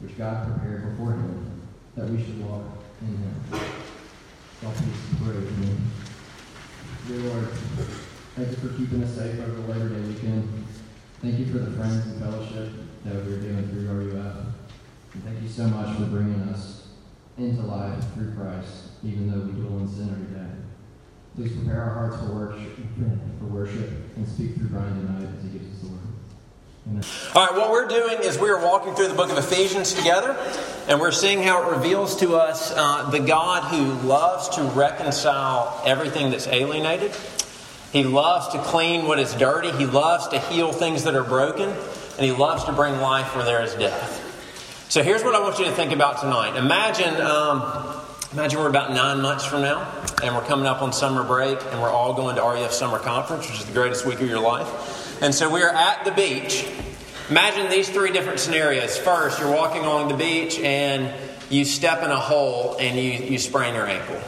which God prepared beforehand, that we should walk in him. God please pray for me. Dear Lord, thank you for keeping us safe over the Labor Day weekend. Thank you for the friends and fellowship that we're doing through RUF. And thank you so much for bringing us into life through Christ, even though we dwell in sin every day. Please prepare our hearts for worship, for worship and speak through Brian tonight as he gives us the word. All right, what we're doing is we are walking through the book of Ephesians together, and we're seeing how it reveals to us uh, the God who loves to reconcile everything that's alienated. He loves to clean what is dirty. He loves to heal things that are broken, and he loves to bring life where there is death. So here's what I want you to think about tonight. Imagine, um, imagine we're about nine months from now, and we're coming up on summer break, and we're all going to RUF Summer Conference, which is the greatest week of your life. And so we are at the beach. Imagine these three different scenarios. First, you're walking along the beach and you step in a hole and you, you sprain your ankle.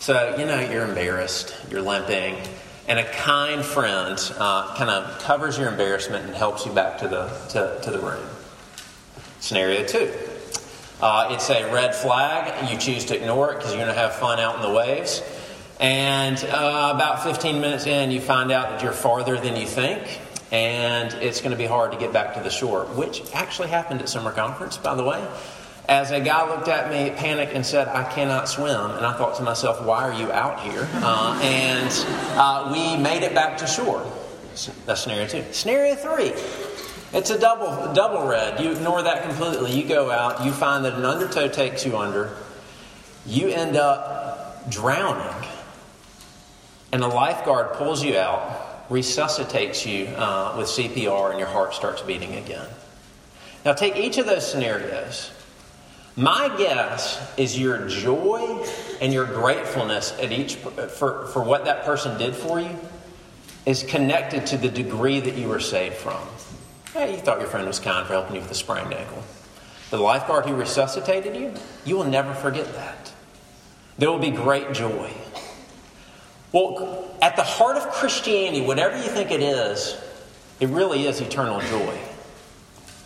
So, you know, you're embarrassed, you're limping, and a kind friend uh, kind of covers your embarrassment and helps you back to the, to, to the room. Scenario two. Uh, it's a red flag. You choose to ignore it because you're going to have fun out in the waves. And uh, about 15 minutes in, you find out that you're farther than you think, and it's going to be hard to get back to the shore, which actually happened at summer conference, by the way. As a guy looked at me, panicked, and said, I cannot swim. And I thought to myself, why are you out here? Uh, and uh, we made it back to shore. That's scenario two. Scenario three. It's a double double red. You ignore that completely. You go out, you find that an undertow takes you under, you end up drowning and the lifeguard pulls you out, resuscitates you uh, with CPR, and your heart starts beating again. Now, take each of those scenarios. My guess is your joy and your gratefulness at each for, for what that person did for you is connected to the degree that you were saved from. Hey, you thought your friend was kind for helping you with a sprained ankle. The lifeguard who resuscitated you, you will never forget that. There will be great joy. Well, at the heart of Christianity, whatever you think it is, it really is eternal joy.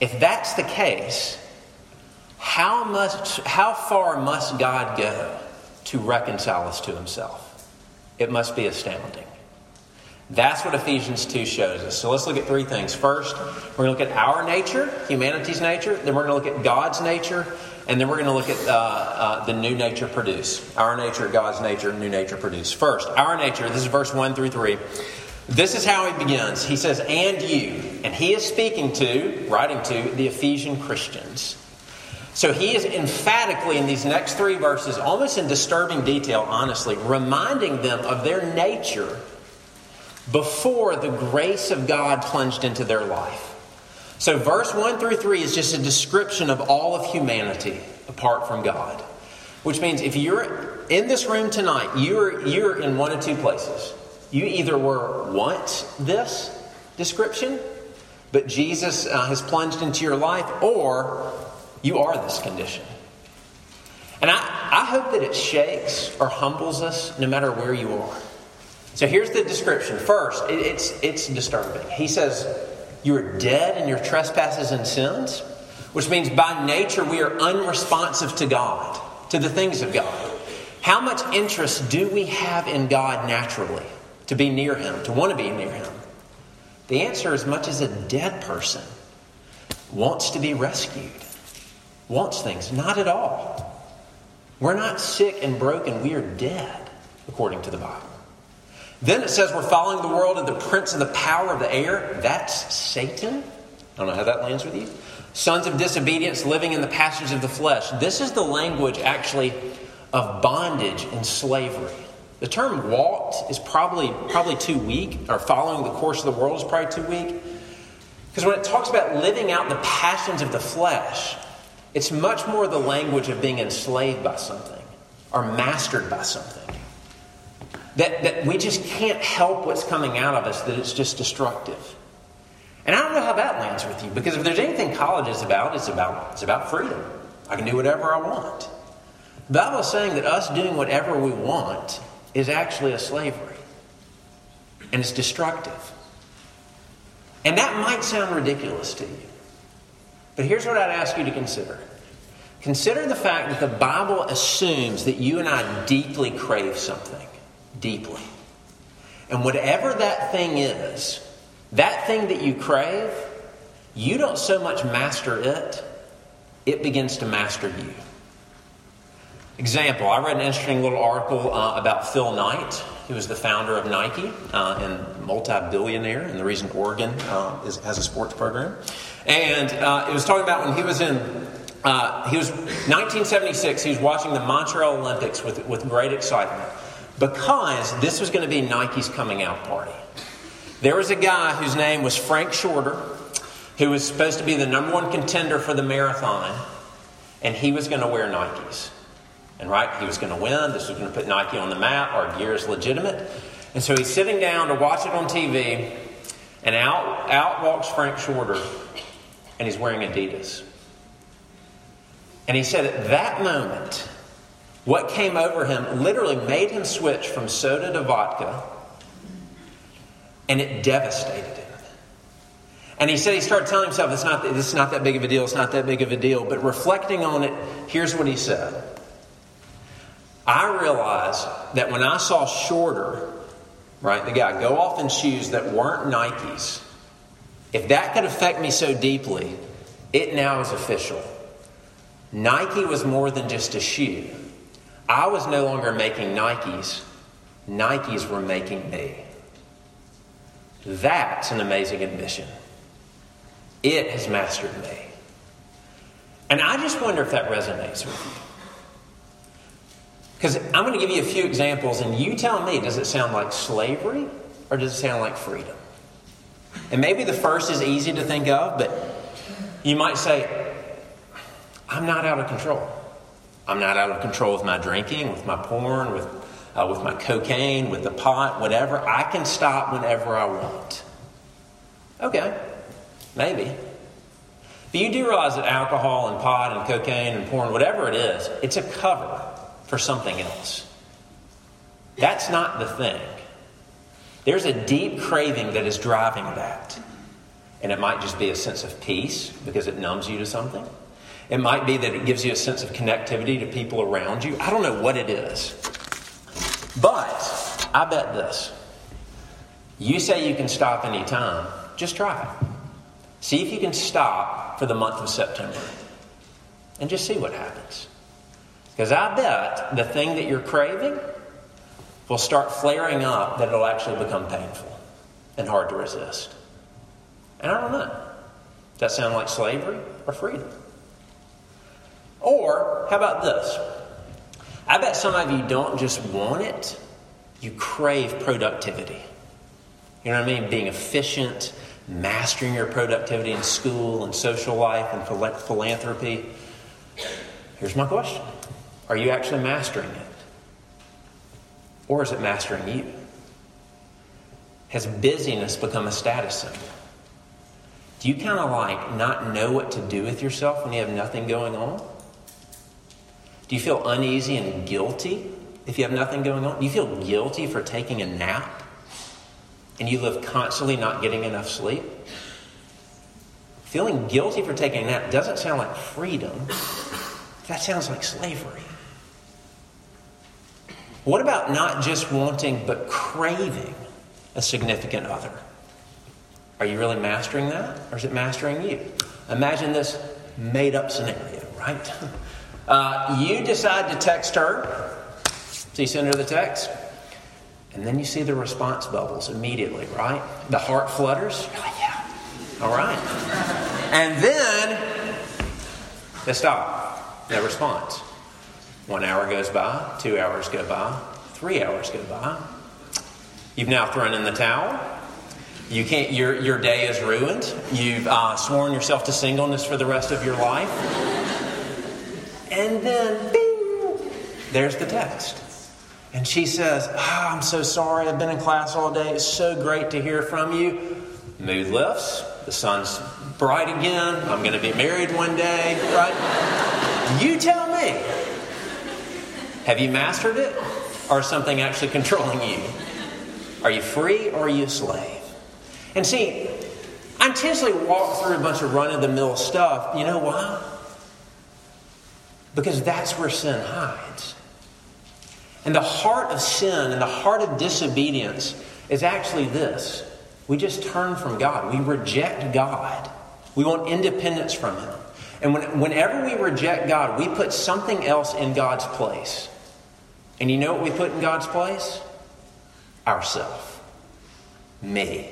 If that's the case, how much how far must God go to reconcile us to himself? It must be astounding. That's what Ephesians 2 shows us. So let's look at three things. First, we're going to look at our nature, humanity's nature. Then we're going to look at God's nature. And then we're going to look at uh, uh, the new nature produce. Our nature, God's nature, new nature produce. First, our nature, this is verse 1 through 3. This is how he begins. He says, and you. And he is speaking to, writing to, the Ephesian Christians. So he is emphatically in these next three verses, almost in disturbing detail, honestly, reminding them of their nature before the grace of God plunged into their life. So, verse 1 through 3 is just a description of all of humanity apart from God. Which means if you're in this room tonight, you're, you're in one of two places. You either were once this description, but Jesus uh, has plunged into your life, or you are this condition. And I, I hope that it shakes or humbles us no matter where you are. So here's the description. First, it, it's, it's disturbing. He says, You are dead in your trespasses and sins, which means by nature we are unresponsive to God, to the things of God. How much interest do we have in God naturally to be near Him, to want to be near Him? The answer is much as a dead person wants to be rescued. wants things. Not at all. We're not sick and broken, we are dead, according to the Bible. Then it says we're following the world and the prince of the power of the air. That's Satan. I don't know how that lands with you. Sons of disobedience living in the passions of the flesh. This is the language actually of bondage and slavery. The term walked is probably probably too weak, or following the course of the world is probably too weak. Because when it talks about living out the passions of the flesh, it's much more the language of being enslaved by something or mastered by something. That, that we just can't help what's coming out of us, that it's just destructive. And I don't know how that lands with you, because if there's anything college is about, it's about, it's about freedom. I can do whatever I want. The Bible is saying that us doing whatever we want is actually a slavery, and it's destructive. And that might sound ridiculous to you. But here's what I'd ask you to consider consider the fact that the Bible assumes that you and I deeply crave something. Deeply. And whatever that thing is, that thing that you crave, you don't so much master it, it begins to master you. Example, I read an interesting little article uh, about Phil Knight, who was the founder of Nike uh, and multi-billionaire, and the reason Oregon uh, is, has a sports program. And uh, it was talking about when he was in, uh, he was 1976. He was watching the Montreal Olympics with with great excitement because this was going to be Nike's coming out party. There was a guy whose name was Frank Shorter, who was supposed to be the number one contender for the marathon, and he was going to wear Nikes. And right, he was going to win. This was going to put Nike on the map. Our gear is legitimate. And so he's sitting down to watch it on TV, and out, out walks Frank Shorter, and he's wearing Adidas. And he said at that moment, what came over him literally made him switch from soda to vodka, and it devastated him. And he said he started telling himself, it's not, this is not that big of a deal, it's not that big of a deal. But reflecting on it, here's what he said I realized that when I saw Shorter, right, the guy, go off in shoes that weren't Nikes, if that could affect me so deeply, it now is official. Nike was more than just a shoe. I was no longer making Nikes, Nikes were making me. That's an amazing admission. It has mastered me. And I just wonder if that resonates with you. Because I'm going to give you a few examples, and you tell me does it sound like slavery or does it sound like freedom? And maybe the first is easy to think of, but you might say, I'm not out of control. I'm not out of control with my drinking, with my porn, with, uh, with my cocaine, with the pot, whatever. I can stop whenever I want. Okay, maybe. But you do realize that alcohol and pot and cocaine and porn, whatever it is, it's a cover for something else. That's not the thing. There's a deep craving that is driving that. And it might just be a sense of peace because it numbs you to something. It might be that it gives you a sense of connectivity to people around you. I don't know what it is. But I bet this. You say you can stop anytime, just try it. See if you can stop for the month of September. And just see what happens. Because I bet the thing that you're craving will start flaring up that it'll actually become painful and hard to resist. And I don't know. Does that sound like slavery or freedom? Or, how about this? I bet some of you don't just want it, you crave productivity. You know what I mean? Being efficient, mastering your productivity in school and social life and philanthropy. Here's my question are you actually mastering it? Or is it mastering you? Has busyness become a status symbol? Do you kind of like not know what to do with yourself when you have nothing going on? Do you feel uneasy and guilty if you have nothing going on? Do you feel guilty for taking a nap and you live constantly not getting enough sleep? Feeling guilty for taking a nap doesn't sound like freedom, that sounds like slavery. What about not just wanting, but craving a significant other? Are you really mastering that, or is it mastering you? Imagine this made up scenario. right? Uh, you decide to text her. So you send her the text. And then you see the response bubbles immediately, right? The heart flutters. Yeah. All right. And then they stop. No response. One hour goes by, two hours go by, three hours go by. You've now thrown in the towel. You can't. Your your day is ruined. You've uh, sworn yourself to singleness for the rest of your life. And then, bing, there's the text. And she says, oh, I'm so sorry. I've been in class all day. It's so great to hear from you. Mood lifts. The sun's bright again. I'm going to be married one day, right? You tell me. Have you mastered it? Or something actually controlling you? Are you free or are you a slave? And see, I intentionally walk through a bunch of run of the mill stuff. You know why? Because that's where sin hides. And the heart of sin and the heart of disobedience is actually this we just turn from God, we reject God, we want independence from Him. And when, whenever we reject God, we put something else in God's place. And you know what we put in God's place? Ourself. Me.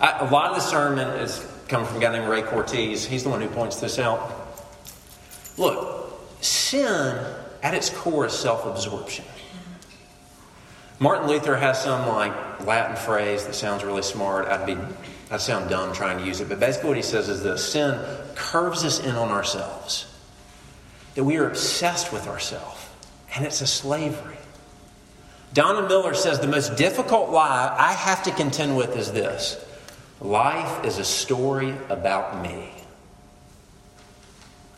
I, a lot of the sermon is coming from a guy named Ray Cortez. He's the one who points this out. Look, sin at its core is self absorption. Martin Luther has some like Latin phrase that sounds really smart. I'd be I'd sound dumb trying to use it, but basically what he says is this sin curves us in on ourselves. That we are obsessed with ourselves, and it's a slavery. Donald Miller says the most difficult lie I have to contend with is this life is a story about me.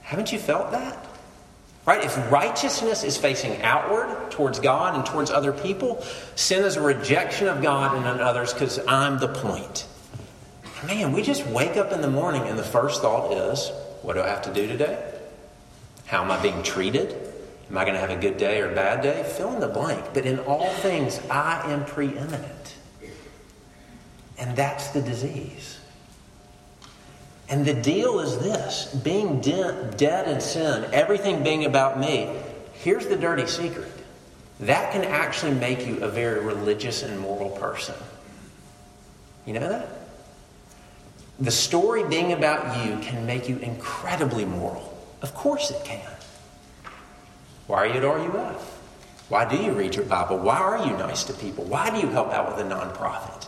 Haven't you felt that? Right? If righteousness is facing outward towards God and towards other people, sin is a rejection of God and others because I'm the point. Man, we just wake up in the morning and the first thought is, what do I have to do today? How am I being treated? Am I going to have a good day or a bad day? Fill in the blank. But in all things, I am preeminent. And that's the disease. And the deal is this being de- dead in sin, everything being about me, here's the dirty secret. That can actually make you a very religious and moral person. You know that? The story being about you can make you incredibly moral. Of course it can. Why are you at RUF? Why do you read your Bible? Why are you nice to people? Why do you help out with a nonprofit?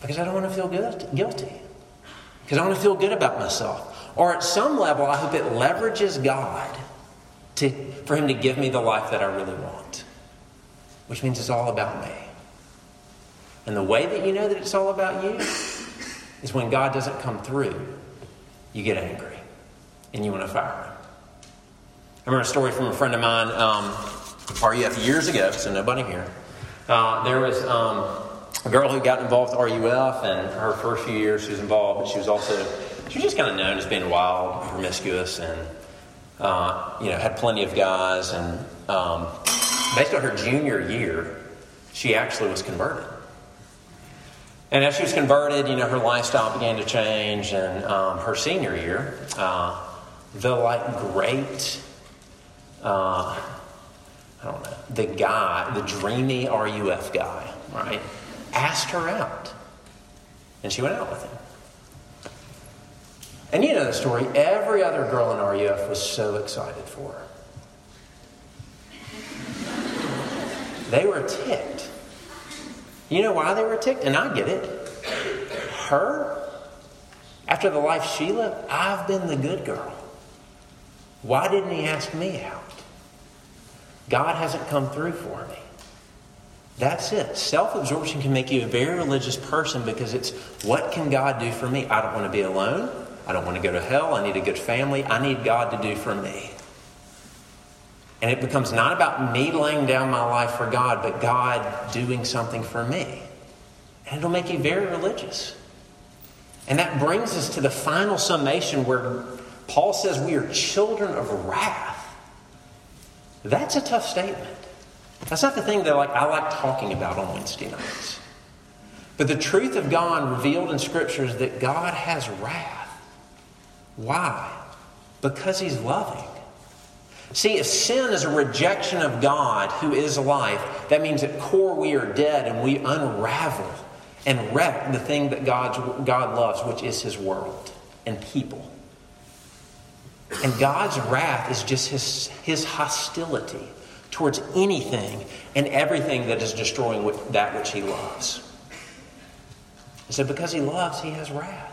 Because I don't want to feel guilty because I want to feel good about myself. Or at some level, I hope it leverages God to, for Him to give me the life that I really want, which means it's all about me. And the way that you know that it's all about you is when God doesn't come through, you get angry and you want to fire Him. I remember a story from a friend of mine, um, years ago, so nobody here. Uh, there was. Um, a girl who got involved with RUF, and her first few years she was involved, but she was also she was just kind of known as being wild, promiscuous, and uh, you know had plenty of guys. And um, based on her junior year, she actually was converted. And as she was converted, you know her lifestyle began to change, and um, her senior year, uh, the like great. Uh, I don't know, the guy, the dreamy RUF guy, right? Asked her out. And she went out with him. And you know the story. Every other girl in RUF was so excited for her. They were ticked. You know why they were ticked? And I get it. Her, after the life she lived, I've been the good girl. Why didn't he ask me out? God hasn't come through for me. That's it. Self absorption can make you a very religious person because it's what can God do for me? I don't want to be alone. I don't want to go to hell. I need a good family. I need God to do for me. And it becomes not about me laying down my life for God, but God doing something for me. And it'll make you very religious. And that brings us to the final summation where Paul says we are children of wrath. That's a tough statement. That's not the thing that like I like talking about on Wednesday nights. But the truth of God revealed in Scripture is that God has wrath. Why? Because he's loving. See, if sin is a rejection of God, who is life, that means at core we are dead and we unravel and wreck the thing that God's, God loves, which is his world and people. And God's wrath is just his, his hostility towards anything and everything that is destroying that which he loves. And so, because he loves, he has wrath.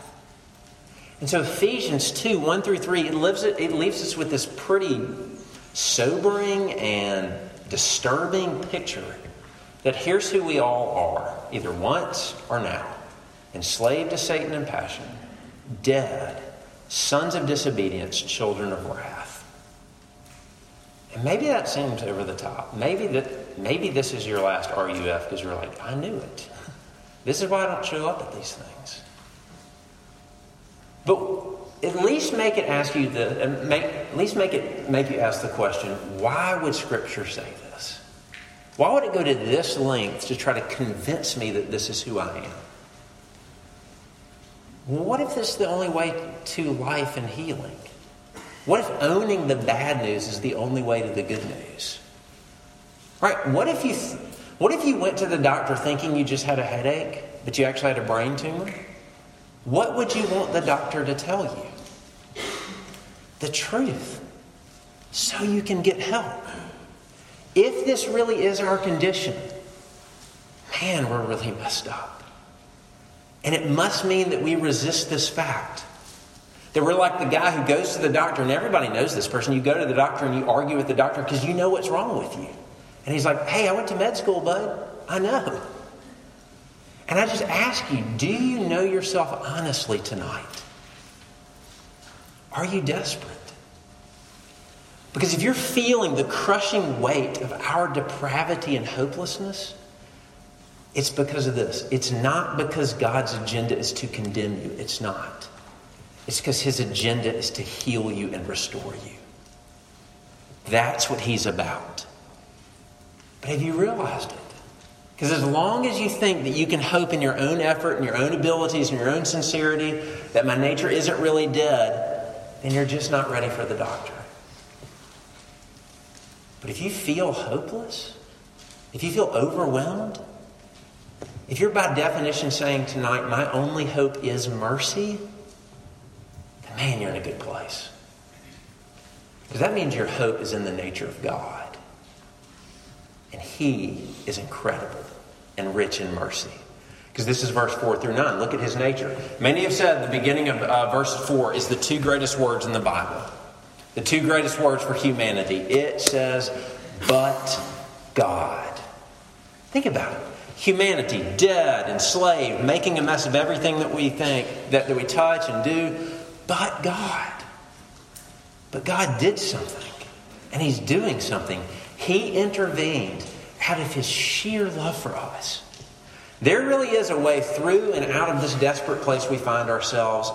And so, Ephesians 2 1 through 3, it, lives, it leaves us with this pretty sobering and disturbing picture that here's who we all are, either once or now enslaved to Satan and passion, dead, sons of disobedience, children of wrath. And maybe that seems over the top. Maybe that maybe this is your last RUF because you're like, I knew it. This is why I don't show up at these things. But at least make it ask you the uh, make, at least make it make you ask the question, why would Scripture say this? Why would it go to this length to try to convince me that this is who I am? What if this is the only way to life and healing? What if owning the bad news is the only way to the good news? Right? What if you what if you went to the doctor thinking you just had a headache, but you actually had a brain tumor? What would you want the doctor to tell you? The truth. So you can get help. If this really is our condition, man, we're really messed up. And it must mean that we resist this fact. That we're like the guy who goes to the doctor, and everybody knows this person. You go to the doctor and you argue with the doctor because you know what's wrong with you. And he's like, hey, I went to med school, bud. I know. And I just ask you, do you know yourself honestly tonight? Are you desperate? Because if you're feeling the crushing weight of our depravity and hopelessness, it's because of this. It's not because God's agenda is to condemn you. It's not. It's because his agenda is to heal you and restore you. That's what he's about. But have you realized it? Because as long as you think that you can hope in your own effort and your own abilities and your own sincerity that my nature isn't really dead, then you're just not ready for the doctor. But if you feel hopeless, if you feel overwhelmed, if you're by definition saying tonight, my only hope is mercy, man, you're in a good place. Because that means your hope is in the nature of God. And He is incredible and rich in mercy. Because this is verse 4 through 9. Look at His nature. Many have said the beginning of uh, verse 4 is the two greatest words in the Bible. The two greatest words for humanity. It says, but God. Think about it. Humanity, dead, enslaved, making a mess of everything that we think, that, that we touch and do, but God. But God did something, and He's doing something. He intervened out of His sheer love for us. There really is a way through and out of this desperate place we find ourselves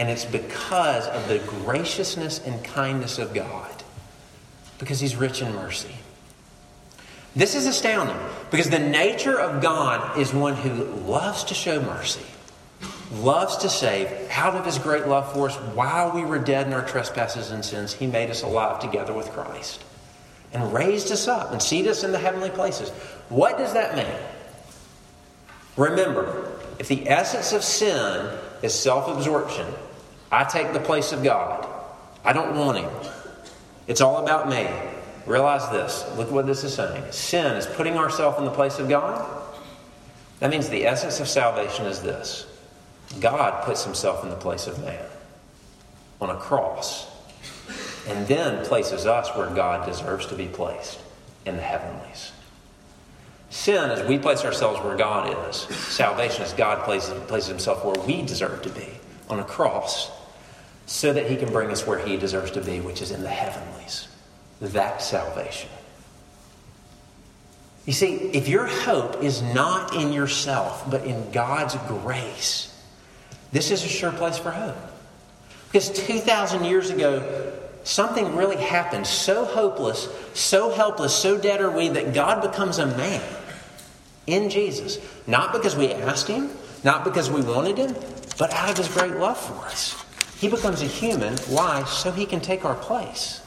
and it's because of the graciousness and kindness of God, because He's rich in mercy. This is astounding because the nature of God is one who loves to show mercy, loves to save. Out of His great love for us, while we were dead in our trespasses and sins, He made us alive together with Christ and raised us up and seated us in the heavenly places. What does that mean? Remember, if the essence of sin is self absorption, I take the place of God. I don't want Him. It's all about me. Realize this. Look what this is saying. Sin is putting ourselves in the place of God. That means the essence of salvation is this God puts Himself in the place of man on a cross and then places us where God deserves to be placed in the heavenlies. Sin is we place ourselves where God is. Salvation is God places, places Himself where we deserve to be on a cross so that he can bring us where he deserves to be, which is in the heavenlies. That's salvation. You see, if your hope is not in yourself, but in God's grace, this is a sure place for hope. Because 2,000 years ago, something really happened so hopeless, so helpless, so dead are we that God becomes a man in Jesus. Not because we asked him, not because we wanted him, but out of his great love for us. He becomes a human. Why? So he can take our place.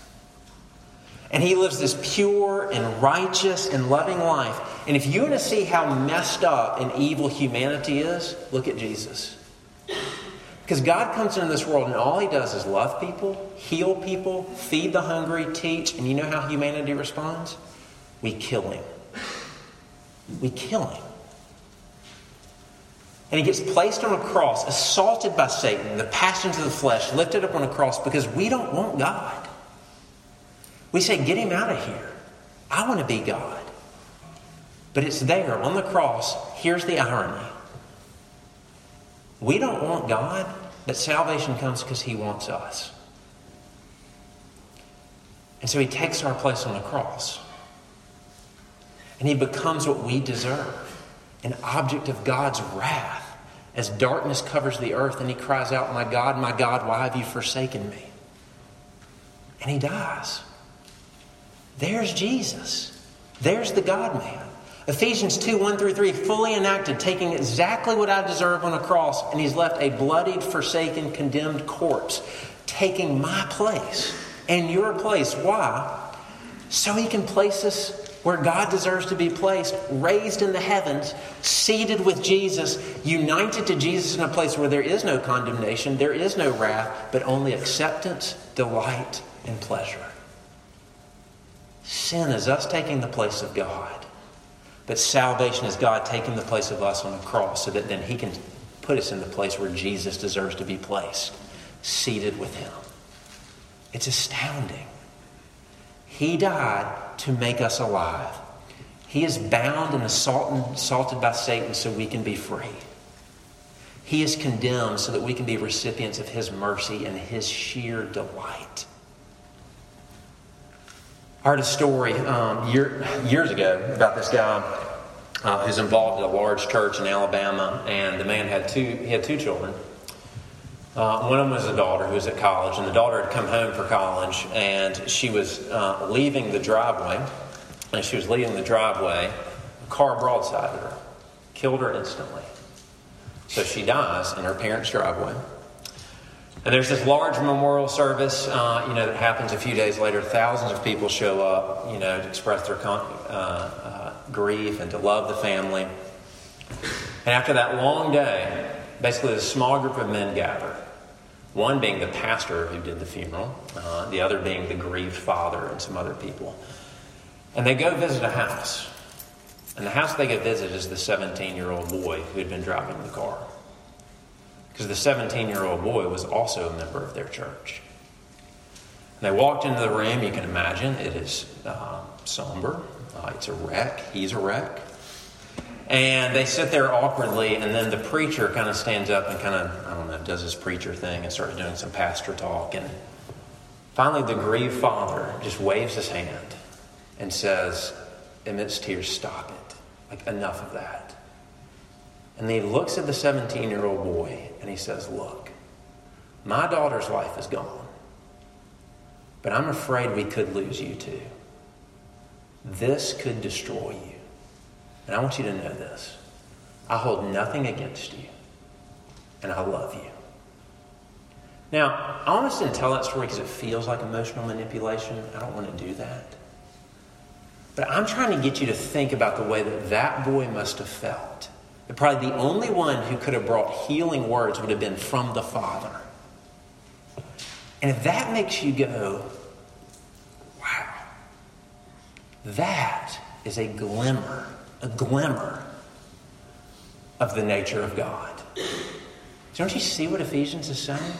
And he lives this pure and righteous and loving life. And if you want to see how messed up and evil humanity is, look at Jesus. Because God comes into this world and all he does is love people, heal people, feed the hungry, teach, and you know how humanity responds? We kill him. We kill him. And he gets placed on a cross, assaulted by Satan, the passions of the flesh, lifted up on a cross because we don't want God. We say, Get him out of here. I want to be God. But it's there on the cross. Here's the irony we don't want God, but salvation comes because he wants us. And so he takes our place on the cross. And he becomes what we deserve an object of God's wrath as darkness covers the earth and he cries out, My God, my God, why have you forsaken me? And he dies. There's Jesus. There's the God man. Ephesians 2 1 through 3, fully enacted, taking exactly what I deserve on a cross, and he's left a bloodied, forsaken, condemned corpse, taking my place and your place. Why? So he can place us where God deserves to be placed, raised in the heavens, seated with Jesus, united to Jesus in a place where there is no condemnation, there is no wrath, but only acceptance, delight, and pleasure. Sin is us taking the place of God, but salvation is God taking the place of us on the cross so that then He can put us in the place where Jesus deserves to be placed, seated with Him. It's astounding. He died to make us alive. He is bound and assaulted by Satan so we can be free. He is condemned so that we can be recipients of His mercy and His sheer delight. I heard a story um, year, years ago about this guy uh, who's involved in a large church in Alabama, and the man had two. He had two children. Uh, one of them was a daughter who was at college, and the daughter had come home for college, and she was uh, leaving the driveway. And she was leaving the driveway, a car broadsided her, killed her instantly. So she dies in her parents' driveway. And there's this large memorial service, uh, you know, that happens a few days later. Thousands of people show up, you know, to express their con- uh, uh, grief and to love the family. And after that long day, basically a small group of men gather. One being the pastor who did the funeral, uh, the other being the grieved father and some other people. And they go visit a house. And the house they go visit is the 17 year old boy who had been driving the car. Because the 17 year old boy was also a member of their church. And they walked into the room, you can imagine, it is uh, somber. Uh, it's a wreck. He's a wreck. And they sit there awkwardly, and then the preacher kind of stands up and kind of, I don't know, does his preacher thing and starts doing some pastor talk. And finally, the grieved father just waves his hand and says, amidst tears, stop it. Like, enough of that. And he looks at the 17 year old boy and he says, Look, my daughter's life is gone, but I'm afraid we could lose you too. This could destroy you. And I want you to know this I hold nothing against you, and I love you. Now, I almost didn't tell that story because it feels like emotional manipulation. I don't want to do that. But I'm trying to get you to think about the way that that boy must have felt. Probably the only one who could have brought healing words would have been from the Father. And if that makes you go, wow, that is a glimmer a glimmer of the nature of God. Don't you see what Ephesians is saying?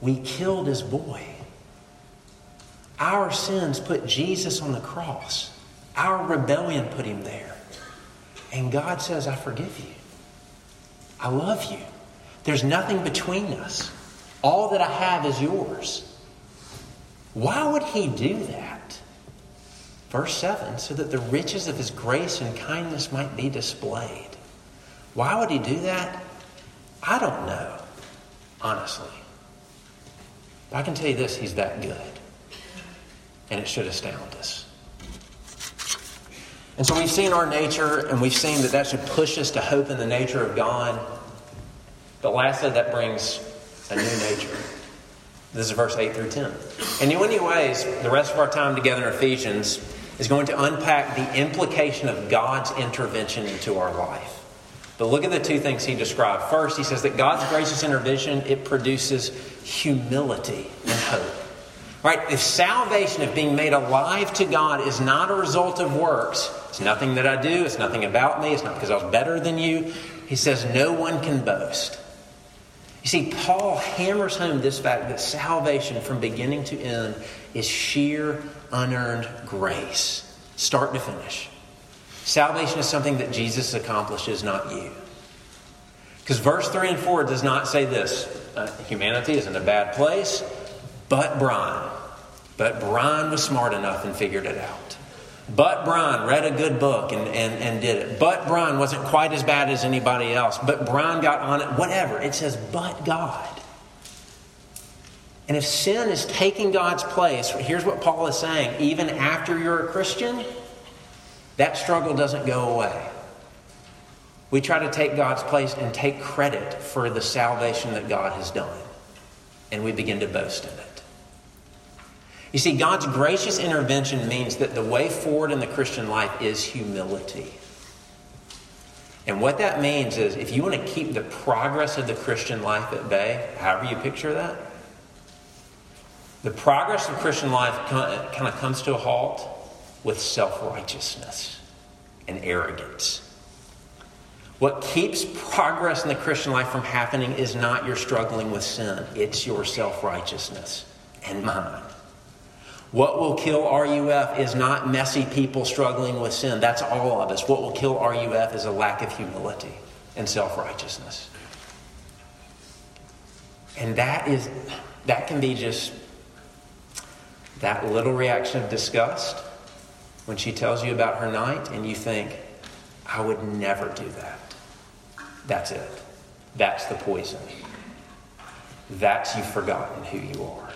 We killed his boy. Our sins put Jesus on the cross. Our rebellion put him there. And God says, I forgive you. I love you. There's nothing between us. All that I have is yours. Why would he do that? Verse 7 so that the riches of his grace and kindness might be displayed. Why would he do that? I don't know, honestly. But I can tell you this he's that good. And it should astound us. And so we've seen our nature, and we've seen that that should push us to hope in the nature of God. But lastly, that brings a new nature. This is verse 8 through 10. And in many ways, the rest of our time together in Ephesians is going to unpack the implication of God's intervention into our life. But look at the two things he described. First, he says that God's gracious intervention, it produces humility and hope. Right? If salvation, if being made alive to God is not a result of works, it's nothing that I do, it's nothing about me, it's not because I was better than you. He says no one can boast. You see, Paul hammers home this fact that salvation from beginning to end is sheer, unearned grace, start to finish. Salvation is something that Jesus accomplishes, not you. Because verse 3 and 4 does not say this uh, humanity is in a bad place, but Brian. But Brian was smart enough and figured it out. But Brian read a good book and, and, and did it. But Brian wasn't quite as bad as anybody else. But Brian got on it. Whatever. It says, but God. And if sin is taking God's place, here's what Paul is saying even after you're a Christian, that struggle doesn't go away. We try to take God's place and take credit for the salvation that God has done. And we begin to boast in it. You see, God's gracious intervention means that the way forward in the Christian life is humility. And what that means is if you want to keep the progress of the Christian life at bay, however you picture that, the progress of Christian life kind of comes to a halt with self righteousness and arrogance. What keeps progress in the Christian life from happening is not your struggling with sin, it's your self righteousness and mine. What will kill RUF is not messy people struggling with sin. That's all of us. What will kill RUF is a lack of humility and self righteousness. And that is that can be just that little reaction of disgust when she tells you about her night and you think, I would never do that. That's it. That's the poison. That's you've forgotten who you are.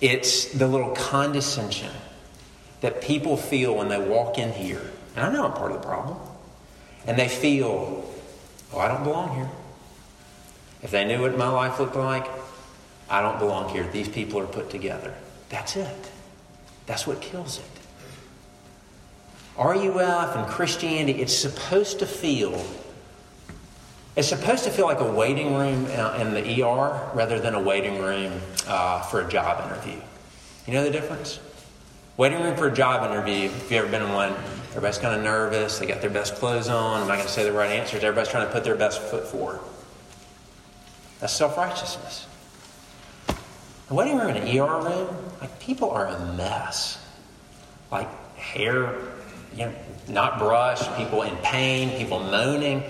It's the little condescension that people feel when they walk in here. And I know I'm part of the problem. And they feel, oh, I don't belong here. If they knew what my life looked like, I don't belong here. These people are put together. That's it. That's what kills it. RUF and Christianity, it's supposed to feel it's supposed to feel like a waiting room in the ER rather than a waiting room uh, for a job interview. You know the difference? Waiting room for a job interview, if you've ever been in one, everybody's kind of nervous, they got their best clothes on, am I going to say the right answers? Everybody's trying to put their best foot forward. That's self righteousness. The waiting room in an ER room, like people are a mess. Like hair, you know, not brushed, people in pain, people moaning.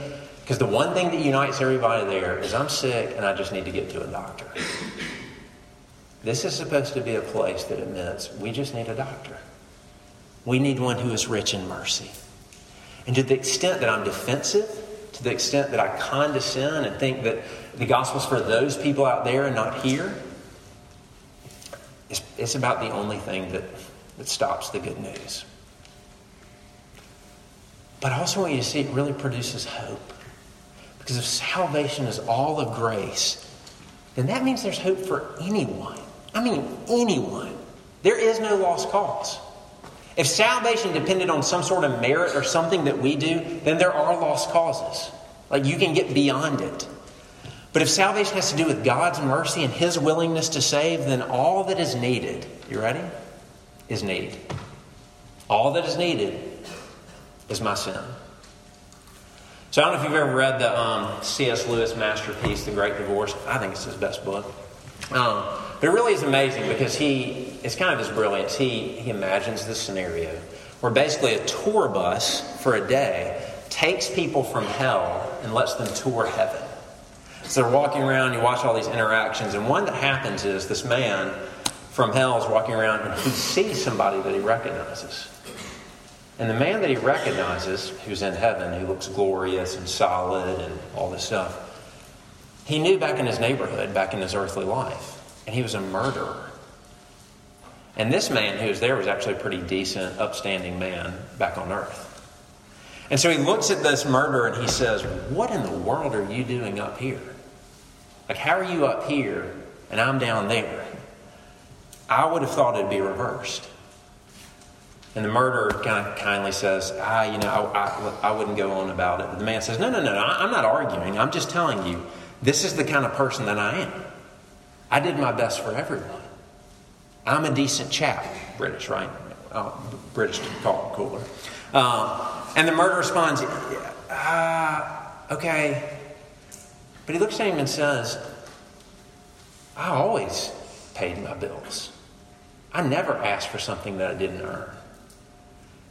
Because the one thing that unites everybody there is I'm sick and I just need to get to a doctor. This is supposed to be a place that admits we just need a doctor. We need one who is rich in mercy. And to the extent that I'm defensive, to the extent that I condescend and think that the gospel's for those people out there and not here, it's, it's about the only thing that, that stops the good news. But I also want you to see it really produces hope. Because if salvation is all of grace, then that means there's hope for anyone. I mean, anyone. There is no lost cause. If salvation depended on some sort of merit or something that we do, then there are lost causes. Like you can get beyond it. But if salvation has to do with God's mercy and His willingness to save, then all that is needed, you ready? Is need. All that is needed is my sin. So I don't know if you've ever read the um, C.S. Lewis masterpiece, The Great Divorce. I think it's his best book. Um, but it really is amazing because he, it's kind of his brilliance. He, he imagines this scenario where basically a tour bus for a day takes people from hell and lets them tour heaven. So they're walking around, you watch all these interactions, and one that happens is this man from hell is walking around and he sees somebody that he recognizes. And the man that he recognizes, who's in heaven, who looks glorious and solid and all this stuff, he knew back in his neighborhood, back in his earthly life, and he was a murderer. And this man who was there was actually a pretty decent, upstanding man back on earth. And so he looks at this murderer and he says, What in the world are you doing up here? Like, how are you up here and I'm down there, I would have thought it'd be reversed. And the murderer kind of kindly says, ah, you know, I, I, I wouldn't go on about it. But the man says, no, no, no, I'm not arguing. I'm just telling you, this is the kind of person that I am. I did my best for everyone. I'm a decent chap. British, right? Oh, British call it cooler. Um, and the murderer responds, uh, okay. But he looks at him and says, I always paid my bills. I never asked for something that I didn't earn.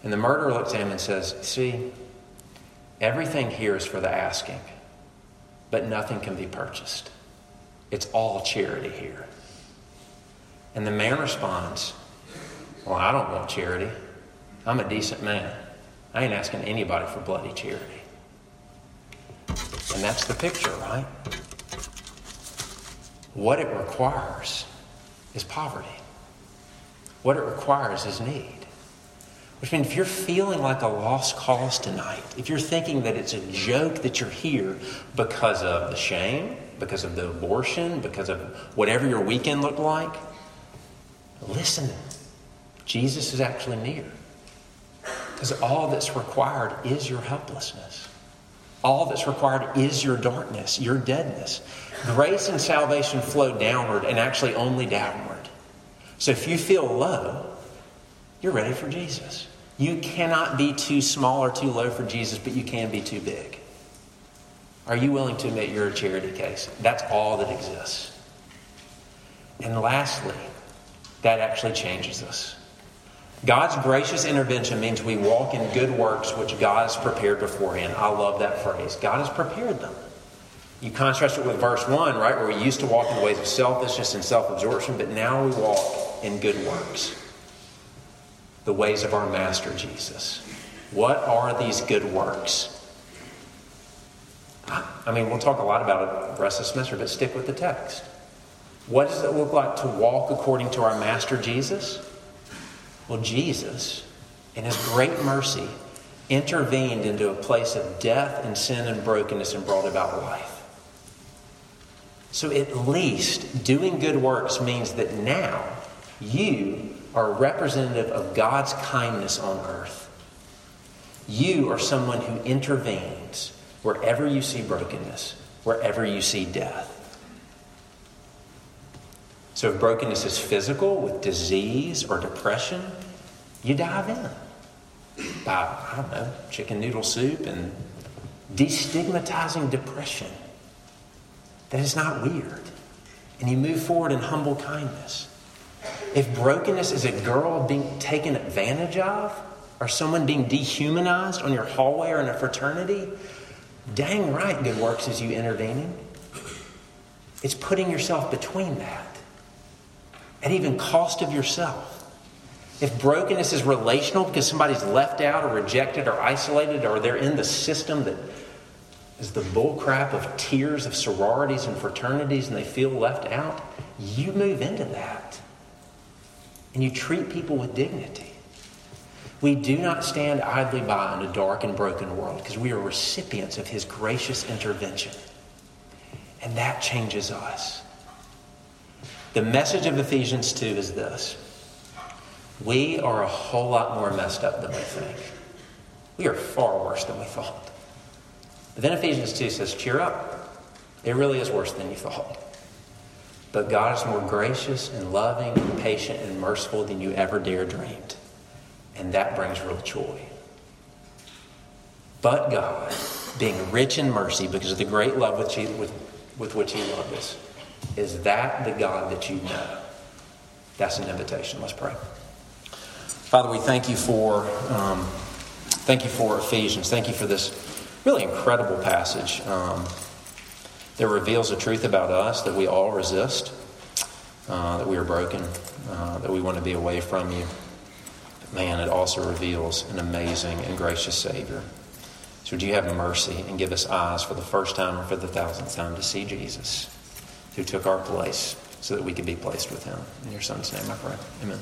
And the murderer looks at him and says, See, everything here is for the asking, but nothing can be purchased. It's all charity here. And the man responds, Well, I don't want charity. I'm a decent man. I ain't asking anybody for bloody charity. And that's the picture, right? What it requires is poverty. What it requires is need. Which means if you're feeling like a lost cause tonight, if you're thinking that it's a joke that you're here because of the shame, because of the abortion, because of whatever your weekend looked like, listen. Jesus is actually near. Because all that's required is your helplessness. All that's required is your darkness, your deadness. Grace and salvation flow downward and actually only downward. So if you feel low, you're ready for Jesus. You cannot be too small or too low for Jesus, but you can be too big. Are you willing to admit you're a charity case? That's all that exists. And lastly, that actually changes us. God's gracious intervention means we walk in good works which God has prepared beforehand. I love that phrase. God has prepared them. You contrast it with verse 1, right, where we used to walk in the ways of selfishness and self absorption, but now we walk in good works the ways of our Master Jesus. What are these good works? I mean, we'll talk a lot about it the rest of the semester, but stick with the text. What does it look like to walk according to our Master Jesus? Well, Jesus, in his great mercy, intervened into a place of death and sin and brokenness and brought about life. So, at least doing good works means that now you are representative of God's kindness on earth. You are someone who intervenes wherever you see brokenness, wherever you see death. So, if brokenness is physical with disease or depression, you dive in by, I don't know, chicken noodle soup and destigmatizing depression. That is not weird. And you move forward in humble kindness. If brokenness is a girl being taken advantage of, or someone being dehumanized on your hallway or in a fraternity, dang right, good works is you intervening. It's putting yourself between that at even cost of yourself. If brokenness is relational because somebody's left out or rejected or isolated or they're in the system that is the bullcrap of tiers of sororities and fraternities and they feel left out, you move into that and you treat people with dignity. We do not stand idly by in a dark and broken world because we are recipients of His gracious intervention. And that changes us. The message of Ephesians 2 is this We are a whole lot more messed up than we think. We are far worse than we thought. But then Ephesians 2 says, Cheer up. It really is worse than you thought. But God is more gracious and loving and patient and merciful than you ever dare dreamed. And that brings real joy. But God, being rich in mercy because of the great love with, with which He loved us, is that the God that you know? That's an invitation. Let's pray. Father, we thank you for um, thank you for Ephesians. Thank you for this really incredible passage. Um, that reveals the truth about us that we all resist, uh, that we are broken, uh, that we want to be away from you. But man, it also reveals an amazing and gracious Savior. So, would you have mercy and give us eyes for the first time or for the thousandth time to see Jesus, who took our place so that we could be placed with him? In your Son's name, I pray. Amen.